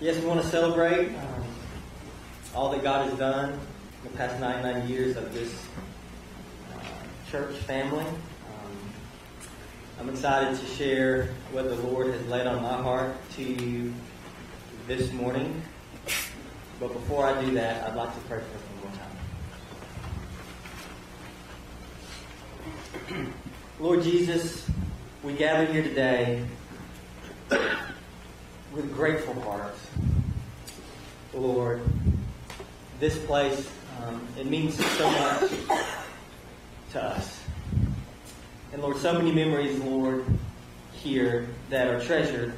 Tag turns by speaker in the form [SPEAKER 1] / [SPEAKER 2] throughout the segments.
[SPEAKER 1] Yes, we want to celebrate um, all that God has done in the past 99 years of this uh, church family. Um, I'm excited to share what the Lord has laid on my heart to you this morning. But before I do that, I'd like to pray for us one more time. Lord Jesus, we gather here today with grateful hearts. Lord, this place, um, it means so much to us. And Lord, so many memories, Lord, here that are treasured.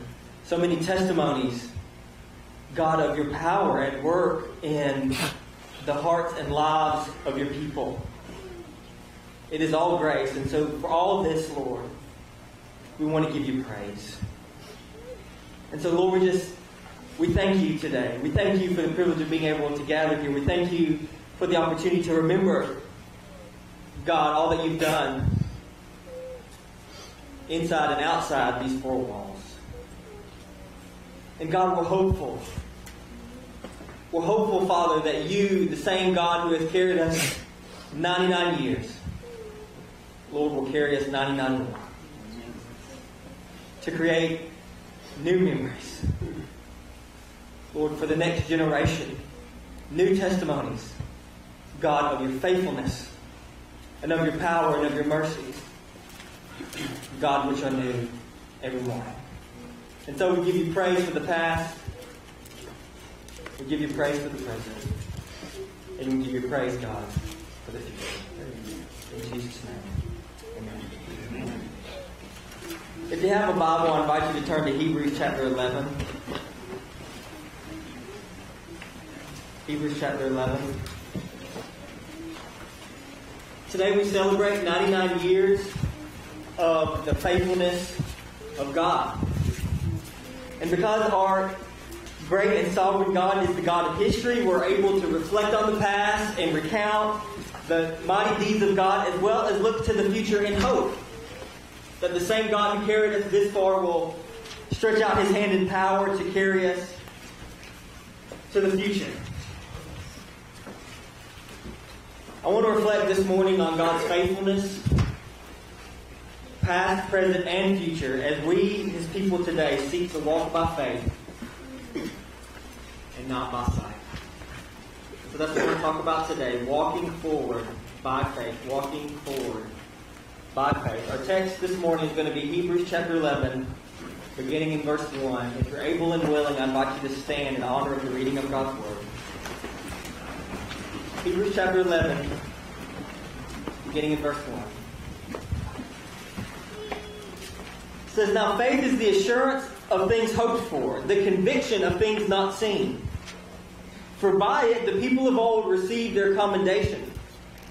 [SPEAKER 1] So many testimonies, God, of your power at work in the hearts and lives of your people. It is all grace. And so for all this, Lord, we want to give you praise. And so, Lord, we just, we thank you today. We thank you for the privilege of being able to gather here. We thank you for the opportunity to remember, God, all that you've done inside and outside these four walls. And God, we're hopeful. We're hopeful, Father, that you, the same God who has carried us 99 years, Lord, will carry us 99 more. To create new memories. Lord, for the next generation, new testimonies, God, of your faithfulness and of your power and of your mercy, God, which are new every morning. And so we give you praise for the past, we give you praise for the present, and we give you praise, God, for the future. In Jesus' name, If you have a Bible, I invite you to turn to Hebrews chapter 11. Hebrews chapter 11. Today we celebrate 99 years of the faithfulness of God. And because our great and sovereign God is the God of history, we're able to reflect on the past and recount the mighty deeds of God as well as look to the future in hope that the same God who carried us this far will stretch out his hand in power to carry us to the future. I want to reflect this morning on God's faithfulness, past, present, and future, as we, his people today, seek to walk by faith and not by sight. So that's what we're going to talk about today walking forward by faith, walking forward by faith. Our text this morning is going to be Hebrews chapter 11, beginning in verse 1. If you're able and willing, I invite you to stand in honor of the reading of God's Word. Hebrews chapter 11, beginning in verse 1. It says, Now faith is the assurance of things hoped for, the conviction of things not seen. For by it the people of old received their commendation.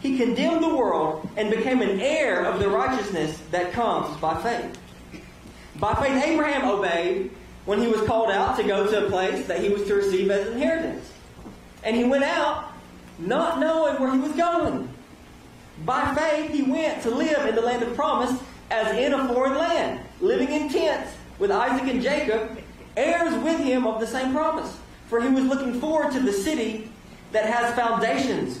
[SPEAKER 1] he condemned the world and became an heir of the righteousness that comes by faith. By faith, Abraham obeyed when he was called out to go to a place that he was to receive as inheritance. And he went out not knowing where he was going. By faith, he went to live in the land of promise as in a foreign land, living in tents with Isaac and Jacob, heirs with him of the same promise. For he was looking forward to the city that has foundations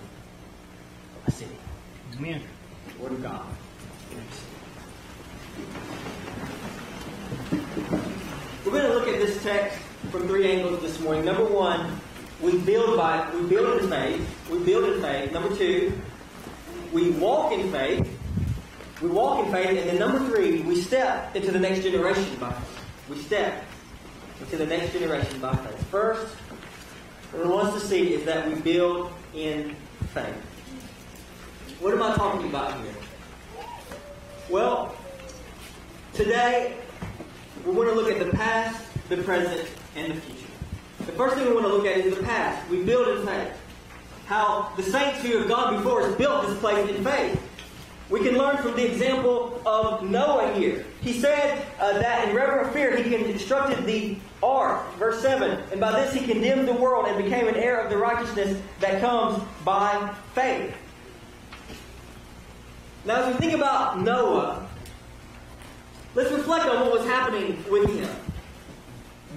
[SPEAKER 1] a city.
[SPEAKER 2] Amen.
[SPEAKER 1] Word of God. We're going to look at this text from three angles this morning. Number one, we build by we build in faith. We build in faith. Number two, we walk in faith. We walk in faith, and then number three, we step into the next generation by faith. We step into the next generation by faith. First, what we want to see is that we build in faith. What am I talking about here? Well, today we want to look at the past, the present, and the future. The first thing we want to look at is the past. We build in faith. How the saints who have gone before us built this place in faith. We can learn from the example of Noah here. He said uh, that in reverent fear he constructed the ark, verse 7, and by this he condemned the world and became an heir of the righteousness that comes by faith. Now, as we think about Noah, let's reflect on what was happening with him.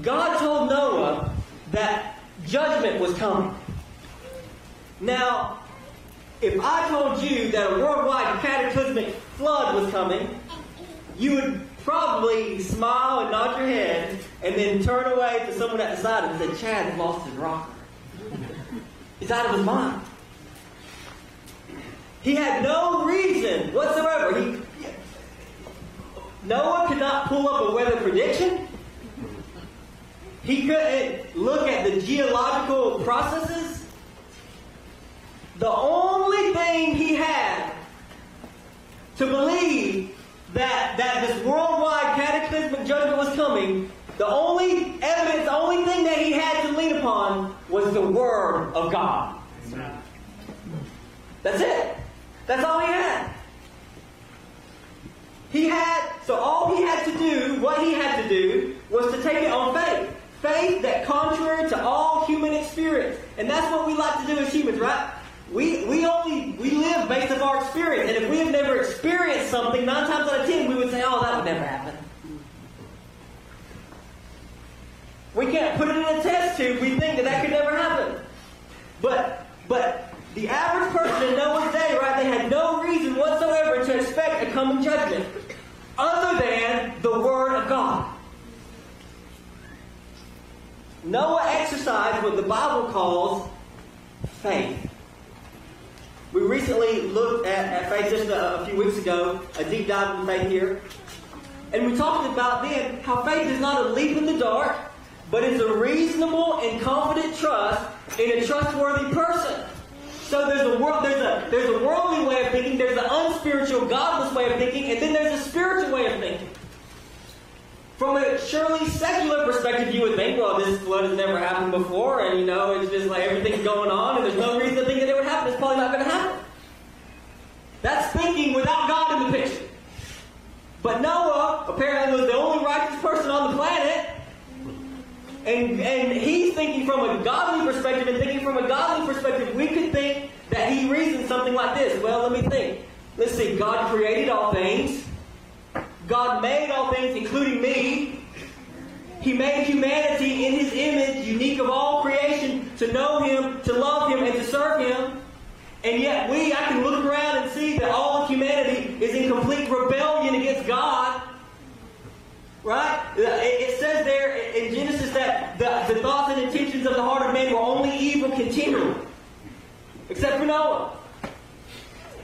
[SPEAKER 1] God told Noah that judgment was coming. Now, if I told you that a worldwide cataclysmic flood was coming, you would probably smile and nod your head and then turn away to someone at the side and say, Chad lost his rocker. He's out of his mind. He had no reason whatsoever. He, Noah could not pull up a weather prediction. He couldn't look at the geological processes. The only thing he had to believe that, that this worldwide cataclysmic judgment was coming, the only evidence, the only thing that he had to lean upon was the Word of God. That's it. That's all he had. He had, so all he had to do, what he had to do, was to take it on faith. Faith that contrary to all human experience. And that's what we like to do as humans, right? We, we only we live based on our experience. And if we have never experienced something, nine times out of ten we would say, oh, that would never happen. We can't put it in a test tube. We think that that could never happen. But but the average person in Noah's day, right, they had no reason whatsoever to expect a coming judgment other than the Word of God. Noah exercised what the Bible calls faith. We recently looked at, at faith just a, a few weeks ago, a deep dive into faith here. And we talked about then how faith is not a leap in the dark, but it's a reasonable and confident trust in a trustworthy person. So there's a world, there's a there's a worldly way of thinking, there's an unspiritual, godless way of thinking, and then there's a spiritual way of thinking. From a surely secular perspective, you would think, well, this flood has never happened before, and you know, it's just like everything's going on, and there's no reason to think that it would happen. It's probably not going to happen. That's thinking without God in the picture. But Noah apparently was the only righteous person on the planet. And, and he's thinking from a godly perspective, and thinking from a godly perspective, we could think that he reasoned something like this. Well, let me think. Let's see, God created all things. God made all things, including me. He made humanity in His image, unique of all creation, to know Him, to love Him, and to serve Him. And yet we, I can look around and see that all of humanity is in complete rebellion. Right? It says there in Genesis that the, the thoughts and intentions of the heart of man were only evil continually. Except for Noah.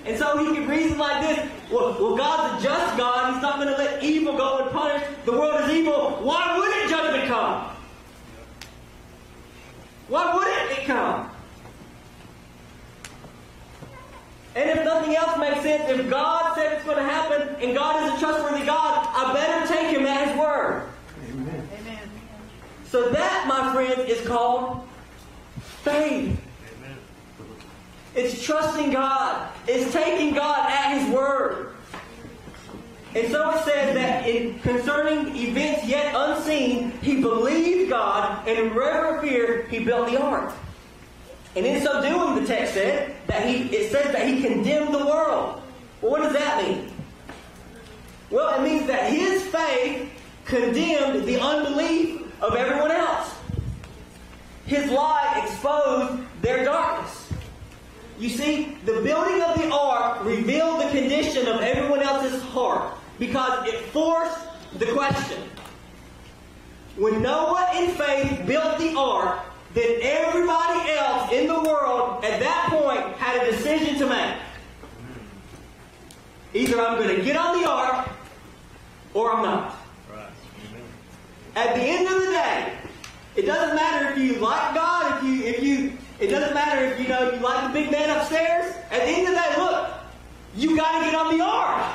[SPEAKER 1] And so he can reason like this. Well, well, God's a just God. He's not going to let evil go unpunished. The world is evil. Why wouldn't judgment come? Why wouldn't it come? And if nothing else makes sense, if God said it's going to happen and God is a trustworthy God, I better take him at his word. Amen. Amen. So that, my friends, is called faith. Amen. It's trusting God. It's taking God at his word. And so it says that in concerning events yet unseen, he believed God, and in reverent fear, he built the ark. And in so doing, the text said that he it says that he condemned the world. Well, what does that mean? Well, it means that his faith condemned the unbelief of everyone else. His light exposed their darkness. You see, the building of the ark revealed the condition of everyone else's heart because it forced the question. When Noah in faith built the ark, then everybody else in the world at that point had a decision to make. Either I'm going to get on the ark or I'm not. At the end of the day, it doesn't matter if you like God, if you if you it doesn't matter if you know you like the big man upstairs. At the end of the day, look, you got to get on the ark.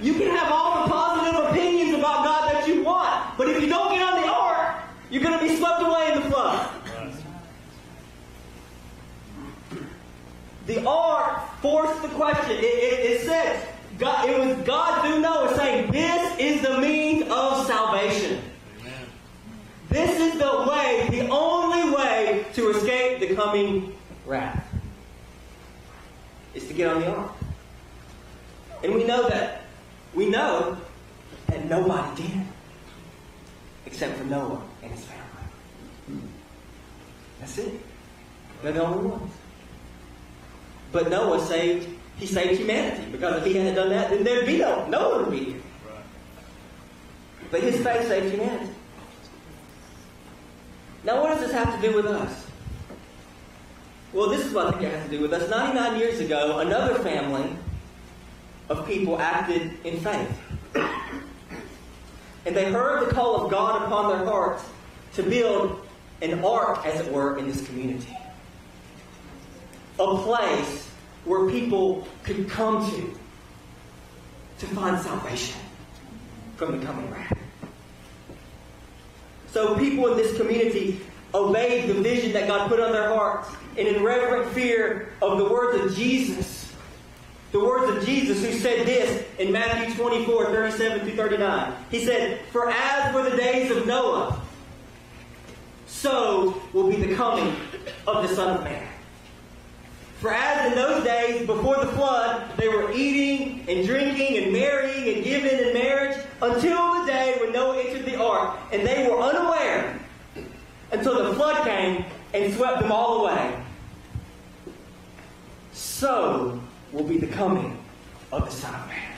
[SPEAKER 1] You can have all the positive opinions about God that you want, but if you don't get on the ark, you're going to be swept away in the flood. The ark forced the question. It, it, it said, God, it was God through Noah saying, This is the means of salvation. Amen. This is the way, the only way to escape the coming wrath. Is to get on the ark. And we know that we know that nobody did, except for Noah and his family. That's it. They're the only ones. But Noah saved, he saved humanity, because if he hadn't done that, then there'd be no, no one would be here. But his faith saved humanity. Now, what does this have to do with us? Well, this is what it has to do with us. 99 years ago, another family of people acted in faith. And they heard the call of God upon their hearts to build an ark, as it were, in this community. A place where people could come to to find salvation from the coming wrath. So people in this community obeyed the vision that God put on their hearts and in reverent fear of the words of Jesus the words of Jesus, who said this in Matthew 24, 37 through 39. He said, For as were the days of Noah, so will be the coming of the Son of Man. For as in those days before the flood, they were eating and drinking and marrying and giving in marriage until the day when Noah entered the ark, and they were unaware until the flood came and swept them all away. So will be the coming of the Son of Man.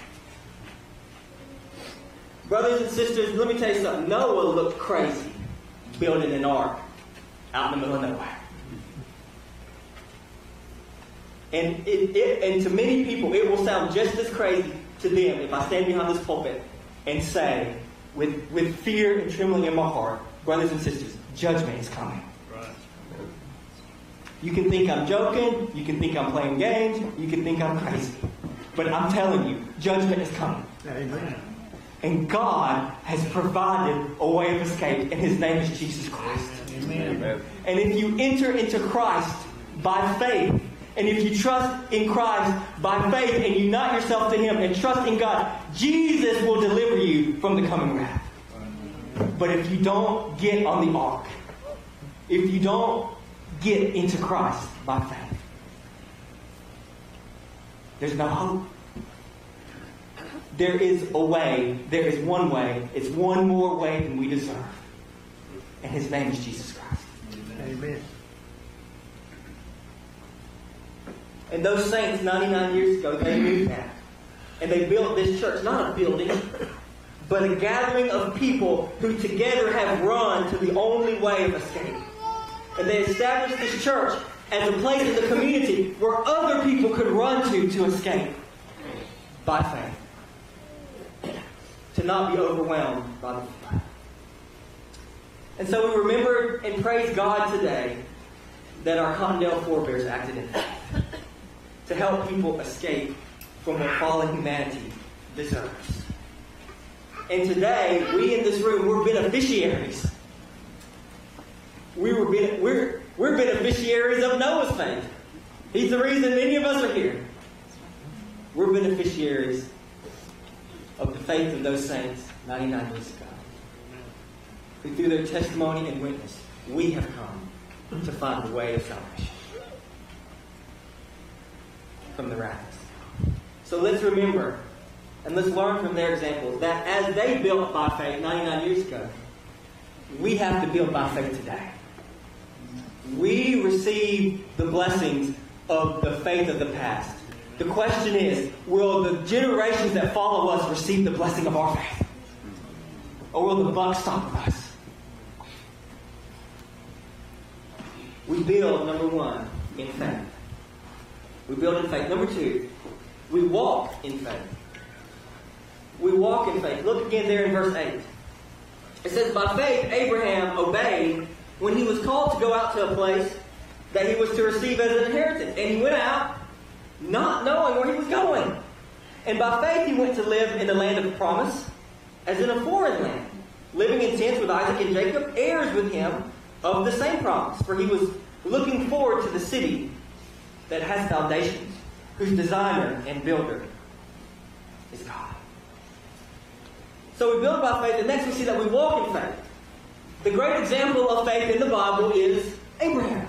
[SPEAKER 1] Brothers and sisters, let me tell you something. Noah looked crazy building an ark out in the middle of nowhere. And, it, it, and to many people, it will sound just as crazy to them if I stand behind this pulpit and say, with, with fear and trembling in my heart, brothers and sisters, judgment is coming. You can think I'm joking. You can think I'm playing games. You can think I'm crazy. But I'm telling you, judgment is coming. Amen. And God has provided a way of escape, and His name is Jesus Christ. Amen. And if you enter into Christ by faith, and if you trust in Christ by faith and unite yourself to Him and trust in God, Jesus will deliver you from the coming wrath. But if you don't get on the ark, if you don't get into Christ by faith. There's no hope. There is a way. There is one way. It's one more way than we deserve. And his name is Jesus Christ. Amen. And those saints 99 years ago, they knew that. And they built this church, not a building, but a gathering of people who together have run to the only way of escape. And they established this church as a place in the community where other people could run to to escape by faith. To not be overwhelmed by the flood. And so we remember and praise God today that our Cottondale forebears acted in faith. To help people escape from what fallen humanity deserves. And today, we in this room, we're beneficiaries. We were we're, we're beneficiaries of Noah's faith. He's the reason many of us are here. We're beneficiaries of the faith of those saints 99 years ago. Who through their testimony and witness, we have come to find the way of salvation from the wrath. So let's remember and let's learn from their examples that as they built by faith 99 years ago, we have to build by faith today. We receive the blessings of the faith of the past. The question is, will the generations that follow us receive the blessing of our faith? Or will the buck stop with us? We build, number one, in faith. We build in faith. Number two, we walk in faith. We walk in faith. Look again there in verse 8. It says, By faith, Abraham obeyed when he was called to go out to a place that he was to receive as an inheritance. And he went out not knowing where he was going. And by faith, he went to live in the land of promise, as in a foreign land, living in tents with Isaac and Jacob, heirs with him of the same promise. For he was looking forward to the city that has foundations whose designer and builder is God. So we build by faith, and next we see that we walk in faith. The great example of faith in the Bible is Abraham.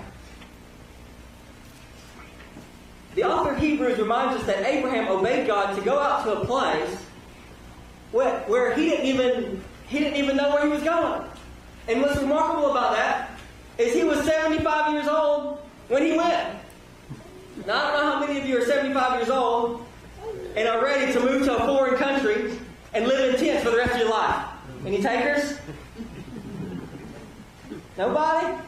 [SPEAKER 1] The author of Hebrews reminds us that Abraham obeyed God to go out to a place where, where he didn't even he didn't even know where he was going. And what's remarkable about that is he was 75 years old when he went. Now, I don't know how many of you are 75 years old and are ready to move to a foreign country and live in tents for the rest of your life. Any takers? Nobody?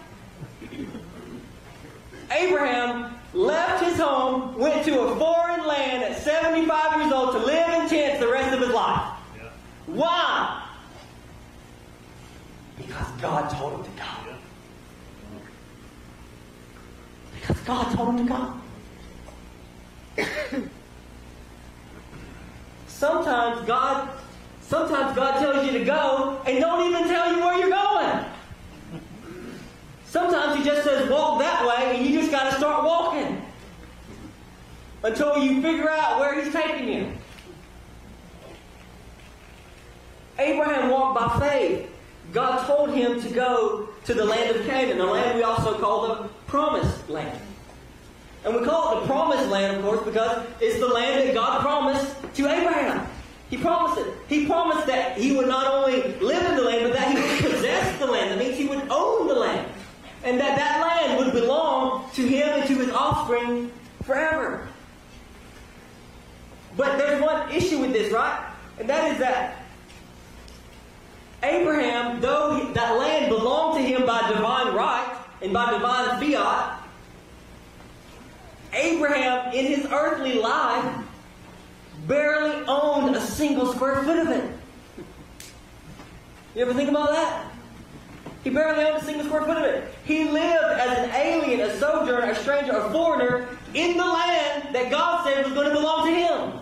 [SPEAKER 1] Abraham left his home, went to a foreign land at 75 years old to live in tents the rest of his life. Why? Because God told him to go. Because God told him to go. sometimes God sometimes God tells you to go and don't even tell you where you're going. Sometimes he just says walk that way and you just got to start walking until you figure out where he's taking you. Abraham walked by faith. God told him to go to the land of Canaan, a land we also call the promised land. And we call it the promised land, of course, because it's the land that God promised to Abraham. He promised it. He promised that he would not only live in the land, but that he would possess the land. That means he would own the land. And that that land would belong to him and to his offspring forever. But there's one issue with this, right? And that is that Abraham, though that land belonged to him by divine right and by divine Abraham, in his earthly life, barely owned a single square foot of it. You ever think about that? He barely owned a single square foot of it. He lived as an alien, a sojourner, a stranger, a foreigner in the land that God said was going to belong to him.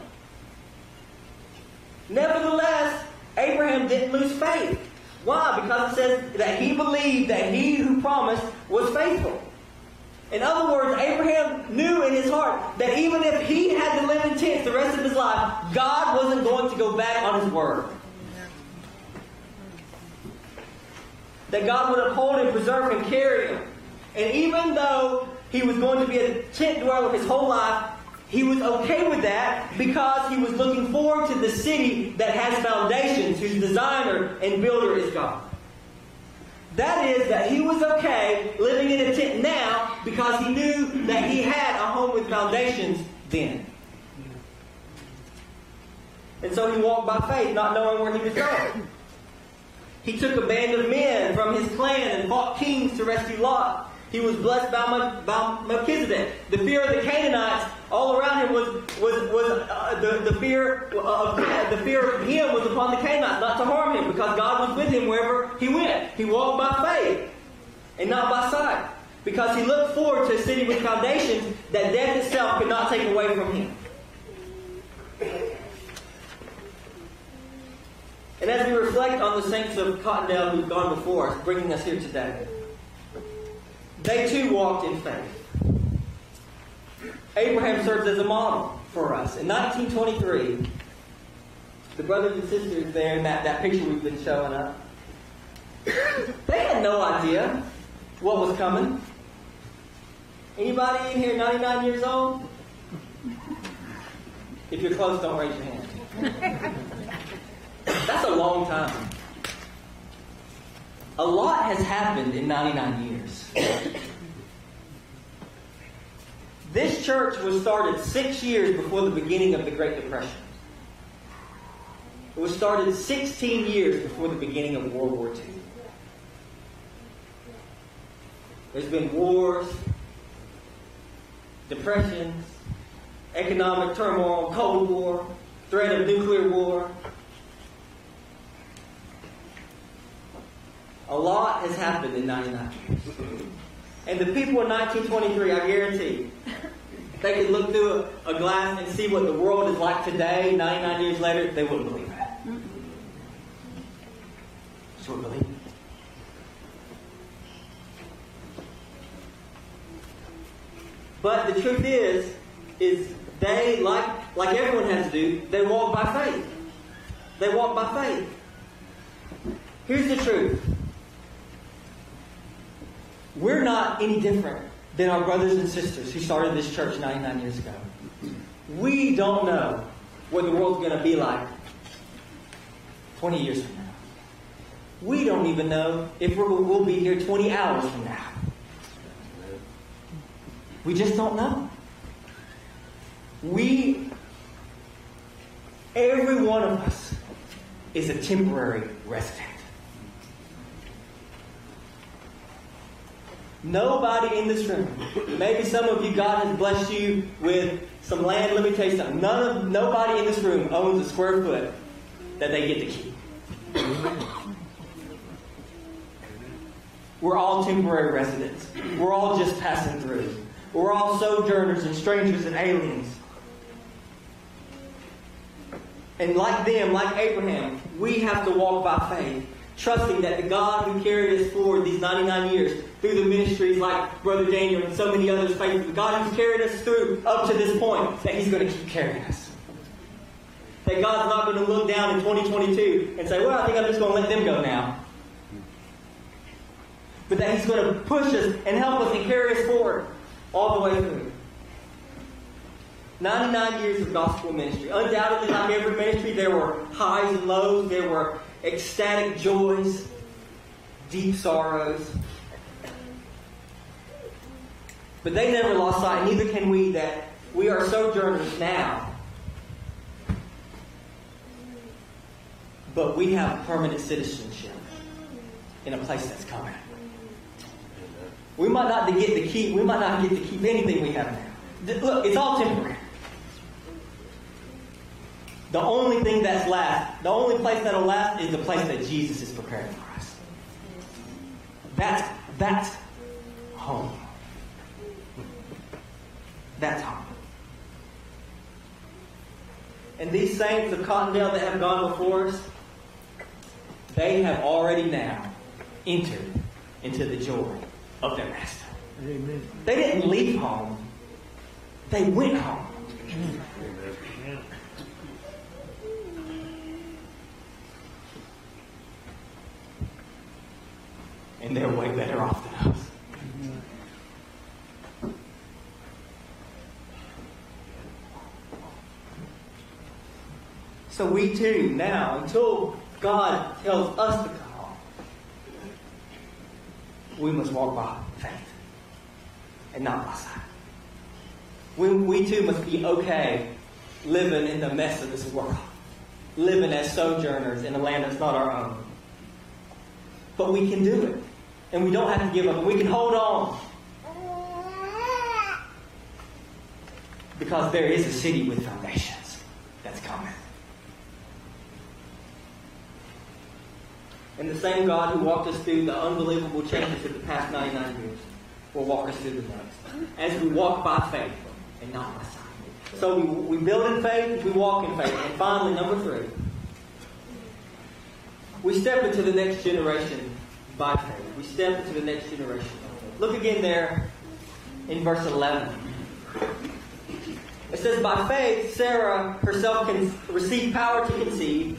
[SPEAKER 1] Nevertheless, Abraham didn't lose faith. Why? Because it says that he believed that he who promised was faithful. In other words, Abraham knew in his heart that even if he had to live in tents the rest of his life, God wasn't going to go back on his word. That God would uphold him, preserve him, carry him. And even though he was going to be a tent dweller his whole life, he was okay with that because he was looking forward to the city that has foundations, whose designer and builder is God. That is, that he was okay living in a tent now because he knew that he had a home with foundations then. And so he walked by faith, not knowing where he was going. He took a band of men from his clan and fought kings to rescue Lot. He was blessed by, by Melchizedek. The fear of the Canaanites all around him was was was uh, the the fear of the fear of him was upon the Canaanites, not to harm him, because God was with him wherever he went. He walked by faith and not by sight, because he looked forward to a city with foundations that death itself could not take away from him. And as we reflect on the saints of Cottondale who've gone before us, bringing us here today, they too walked in faith. Abraham serves as a model for us. In 1923, the brothers and sisters there in that, that picture we've been showing up, they had no idea what was coming. Anybody in here 99 years old? If you're close, don't raise your hand. That's a long time. A lot has happened in 99 years. This church was started six years before the beginning of the Great Depression. It was started 16 years before the beginning of World War II. There's been wars, depressions, economic turmoil, Cold War, threat of nuclear war. A lot has happened in 99 years. And the people in 1923, I guarantee, they could look through a, a, glass and see what the world is like today, 99 years later, they wouldn't believe that. Just wouldn't believe But the truth is, is they, like, like everyone has to do, they walk by faith. They walk by faith. Here's the truth. We're not any different than our brothers and sisters who started this church 99 years ago. We don't know what the world's going to be like 20 years from now. We don't even know if we'll be here 20 hours from now. We just don't know. We, every one of us, is a temporary resident. Nobody in this room. Maybe some of you, God has blessed you with some land. Let me tell you something. None of nobody in this room owns a square foot that they get to keep. We're all temporary residents. We're all just passing through. We're all sojourners and strangers and aliens. And like them, like Abraham, we have to walk by faith trusting that the God who carried us forward these 99 years through the ministries like Brother Daniel and so many others faithful, the God who's carried us through up to this point, that He's going to keep carrying us. That God's not going to look down in 2022 and say, well, I think I'm just going to let them go now. But that He's going to push us and help us and carry us forward all the way through. 99 years of gospel ministry. Undoubtedly, like every ministry, there were highs and lows. There were ecstatic joys, deep sorrows. But they never lost sight, neither can we, that we are sojourners now. But we have permanent citizenship in a place that's coming. We might not get to keep, we might not get to keep anything we have now. Look, it's all temporary. The only thing that's last, the only place that'll last is the place that Jesus is preparing for us. That's, that's home. That's home. And these saints of Cottondale that have gone before us, they have already now entered into the joy of their master. Amen. They didn't leave home. They went home. Amen. and they're way better off than us. So we too, now, until God tells us to come we must walk by faith and not by sight. We, we too must be okay living in the mess of this world, living as sojourners in a land that's not our own. But we can do it. And we don't have to give up. We can hold on. Because there is a city with foundations that's coming. And the same God who walked us through the unbelievable changes of the past 99 years will walk us through the next. As we walk by faith and not by sight. So we, we build in faith, we walk in faith. And finally, number three, we step into the next generation by faith. We step into the next generation. Look again there in verse 11. It says, By faith, Sarah herself can receive power to conceive,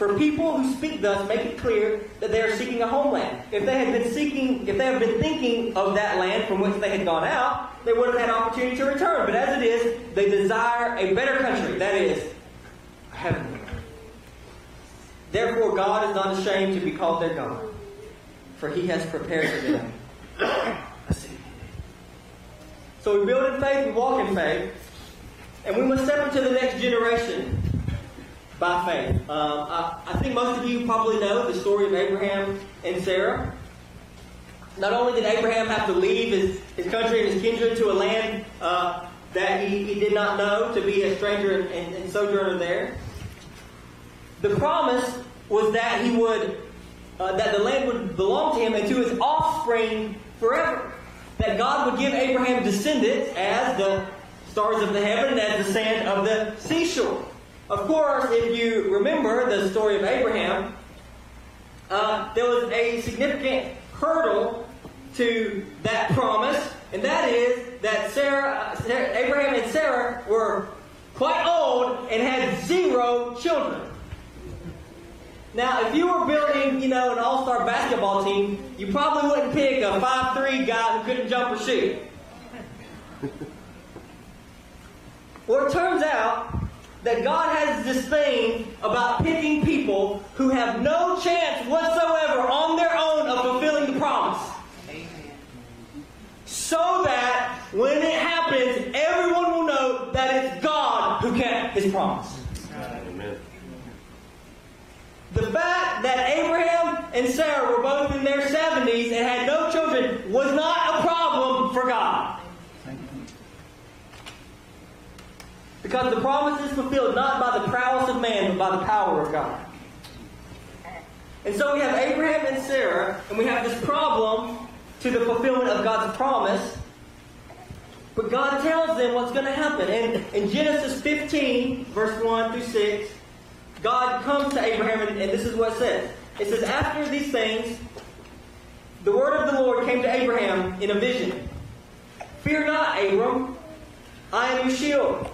[SPEAKER 1] For people who speak thus make it clear that they are seeking a homeland. If they had been seeking, if they had been thinking of that land from which they had gone out, they would have had opportunity to return. But as it is, they desire a better country, that is, heaven. Therefore, God is not ashamed to be called their God, for He has prepared for them. So we build in faith, we walk in faith, and we must step into the next generation by faith. Um, I, I, think most of you probably know the story of Abraham and Sarah. Not only did Abraham have to leave his, his country and his kindred to a land uh, that he, he did not know, to be a stranger and, and, and sojourner there, the promise was that he would, uh, that the land would belong to him and to his offspring forever. That God would give Abraham descendants as the stars of the heaven and as the sand of the seashore. Of course, if you remember the story of Abraham, uh, there was a significant hurdle to that promise, and that is that Sarah, Sarah, Abraham and Sarah were quite old and had zero children. Now, if you were building, you know, an all-star basketball team, you probably wouldn't pick a 5'3 guy who couldn't jump or shoot. well, it turns out that God has this thing about picking people who have no chance whatsoever on their own of fulfilling the promise. Amen. So that when it happens, everyone will know that it's God who kept his promise. Amen. The fact that Abraham and Sarah were both in their 70s and had no children was not a problem for God. Because the promise is fulfilled not by the prowess of man, but by the power of God. And so we have Abraham and Sarah, and we have this problem to the fulfillment of God's promise. But God tells them what's going to happen. And in Genesis 15, verse 1 through 6, God comes to Abraham, and, and this is what it says. It says, After these things, the word of the Lord came to Abraham in a vision. Fear not, Abram. I am your shield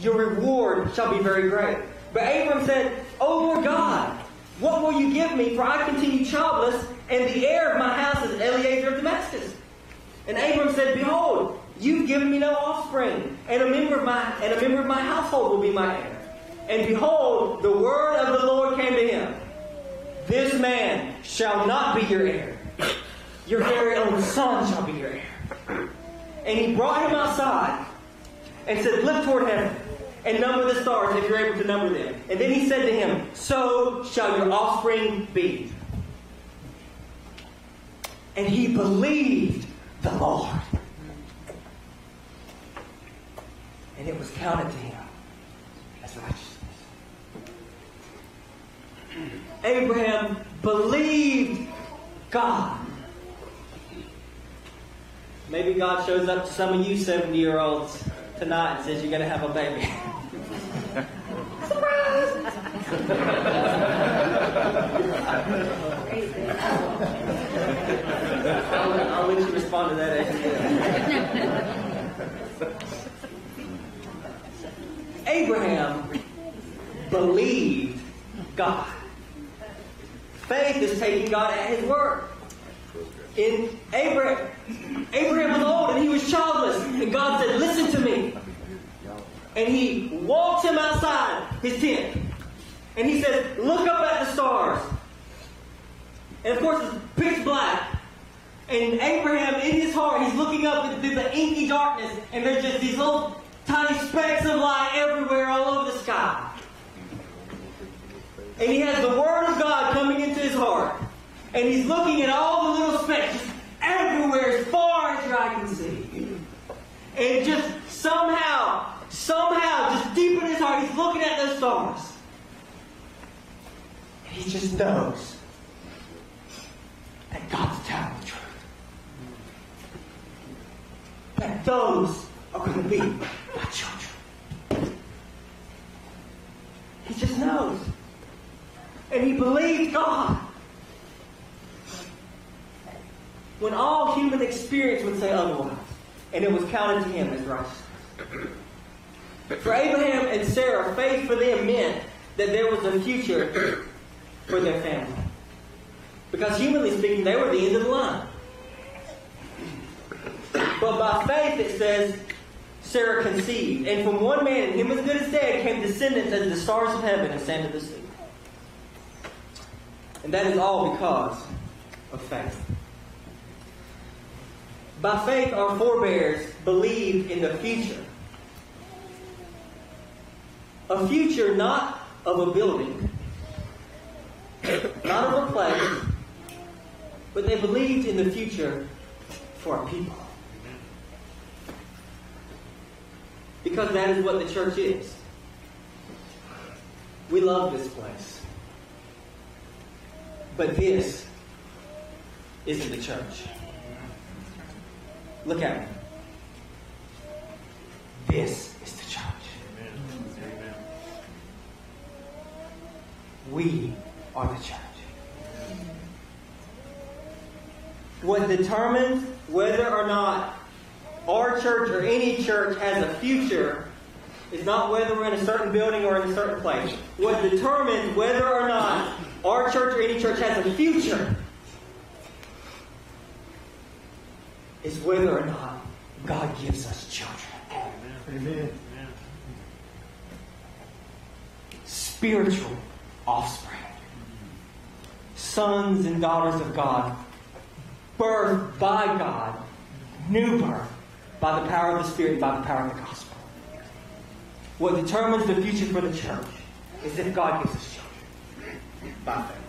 [SPEAKER 1] your reward shall be very great. But Abram said, O Lord God, what will you give me? For I continue childless, and the heir of my house is Eliezer of Damascus. And Abram said, Behold, you've given me no offspring, and a member of my and a member of my household will be my heir. And behold, the word of the Lord came to him. This man shall not be your heir. Your very own son shall be your heir. And he brought him outside and said, Look toward heaven and number the stars if you're able to number them. And then he said to him, So shall your offspring be. And he believed the Lord. And it was counted to him as righteousness. Abraham believed God. Maybe God shows up to some of you 70 year olds tonight and says you're going to have a baby. Surprise! I'll, I'll, let you respond to that Abraham believed God. Faith is taking God at His word. In Abraham, Abraham was old and he was childless, and God said, "Listen to me." and he walks him outside his tent. And he says, Look up at the stars. And of course, it's pitch black. And Abraham, in his heart, he's looking up into the inky darkness, and there's just these little tiny specks of light everywhere all over the sky. And he has the Word of God coming into his heart. And he's looking at all the little specks everywhere as far as your eye can see. And just somehow, somehow, just deep in his heart, he's looking at those stars. And he just knows that God's telling the truth. That those are going to be my children. He just knows. And he believes God. When all human experience would say otherwise, and it was counted to him as righteousness. For Abraham and Sarah, faith for them meant that there was a future for their family. Because humanly speaking, they were the end of the line. But by faith, it says, Sarah conceived. And from one man, him as good as dead, came descendants as the stars of heaven and sand of the sea. And that is all because of faith. By faith, our forebears believed in the future. A future not of a building, not of a place, but they believed in the future for a people. Because that is what the church is. We love this place. But this isn't the church. Look at me. This is the church. Amen. We are the church. What determines whether or not our church or any church has a future is not whether we're in a certain building or in a certain place. What determines whether or not our church or any church has a future is whether or not God gives us children. Amen. Spiritual offspring. Sons and daughters of God. Birthed by God. New birth. By the power of the Spirit, by the power of the gospel. What determines the future for the church is if God gives us children. By faith.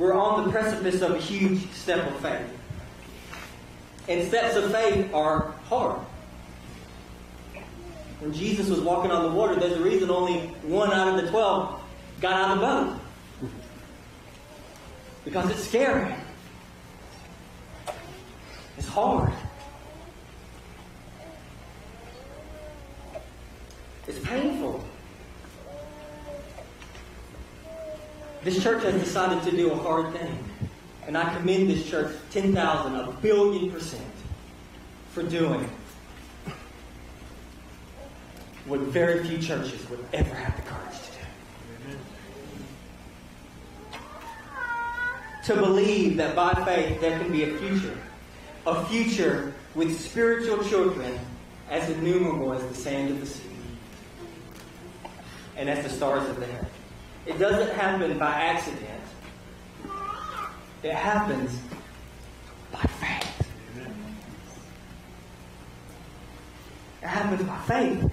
[SPEAKER 1] We're on the precipice of a huge step of faith. And steps of faith are hard. When Jesus was walking on the water, there's a reason only one out of the twelve got out of the boat. Because it's scary. It's hard. It's painful. This church has decided to do a hard thing. And I commend this church 10,000, a billion percent, for doing what very few churches would ever have the courage to do. To believe that by faith there can be a future. A future with spiritual children as innumerable as the sand of the sea and as the stars of the heaven. It doesn't happen by accident. It happens by faith. It happens by faith.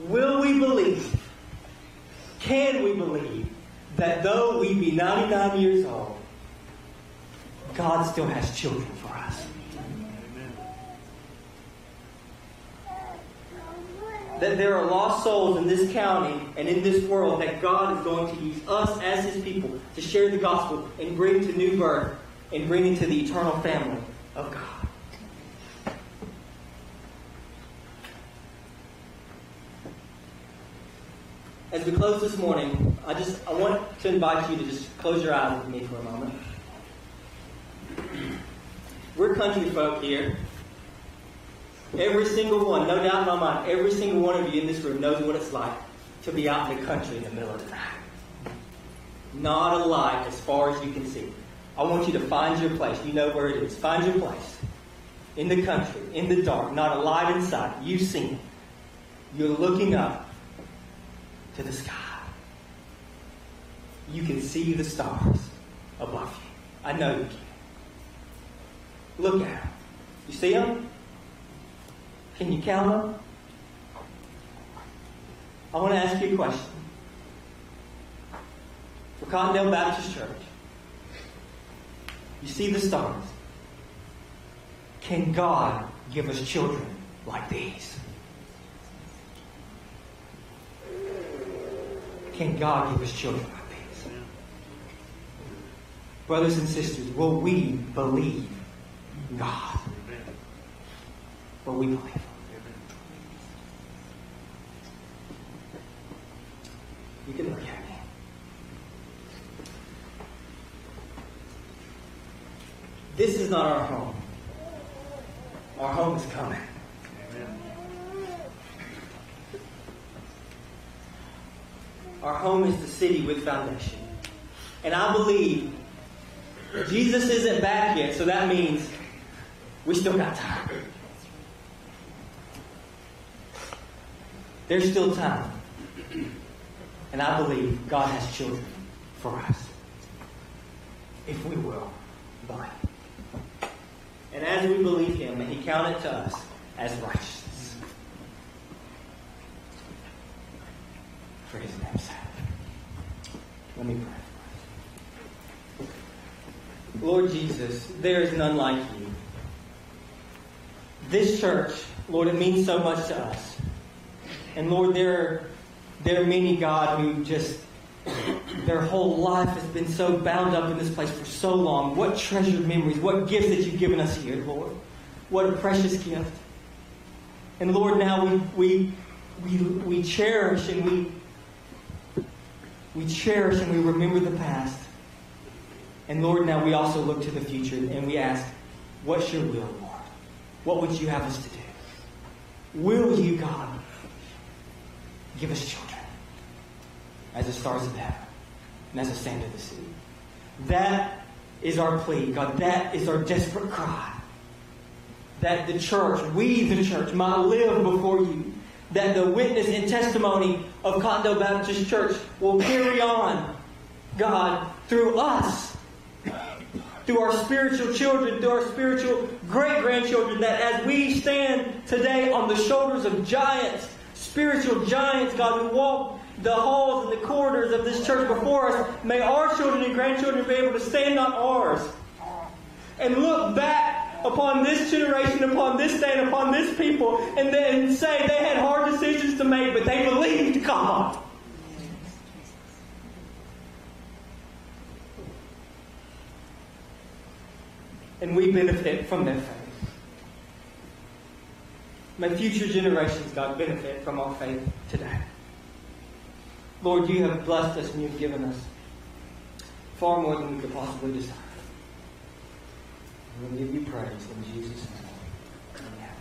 [SPEAKER 1] Will we believe? Can we believe that though we be 99 years old, God still has children for us? That there are lost souls in this county and in this world that God is going to use us as His people to share the gospel and bring to new birth and bring into the eternal family of God. As we close this morning, I just I want to invite you to just close your eyes with me for a moment. We're country folk here. Every single one, no doubt in my mind, every single one of you in this room knows what it's like to be out in the country in the middle of the night. Not a light as far as you can see. I want you to find your place. You know where it is. Find your place. In the country, in the dark, not a light in sight. You've seen it. You're looking up to the sky. You can see the stars above you. I know you can. Look at them. You see them? Can you count them? I want to ask you a question. For Cottondale Baptist Church, you see the stars. Can God give us children like these? Can God give us children like these? Brothers and sisters, will we believe God? Will we believe? You can look at me. This is not our home. Our home is coming. Amen. Our home is the city with foundation. And I believe Jesus isn't back yet, so that means we still got time. There's still time. And I believe God has children for us. If we will believe. And as we believe Him, He counted to us as righteousness. For His name's sake. Let me pray. Lord Jesus, there is none like you. This church, Lord, it means so much to us. And Lord, there there are many, God, who just, their whole life has been so bound up in this place for so long. What treasured memories, what gifts that you've given us here, Lord. What a precious gift. And Lord, now we, we, we, we cherish and we, we cherish and we remember the past. And Lord, now we also look to the future and we ask, what's your will, Lord? What would you have us to do? Will you, God, give us children as the stars of heaven and as the sand of the sea? That is our plea, God. That is our desperate cry. That the church, we the church, might live before you. That the witness and testimony of Cottondale Baptist Church will carry on, God, through us through our spiritual children, through our spiritual great grandchildren, that as we stand today on the shoulders of giants, spiritual giants, God, who walk the halls and the corridors of this church before us, may our children and grandchildren be able to stand on ours and look back upon this generation, upon this day, and upon this people, and then say they had hard decisions to make, but they believed God. and we benefit from their faith. May future generations, God, benefit from our faith today. Lord, you have blessed us and you've given us far more than we could possibly desire. We'll give you praise in Jesus' name.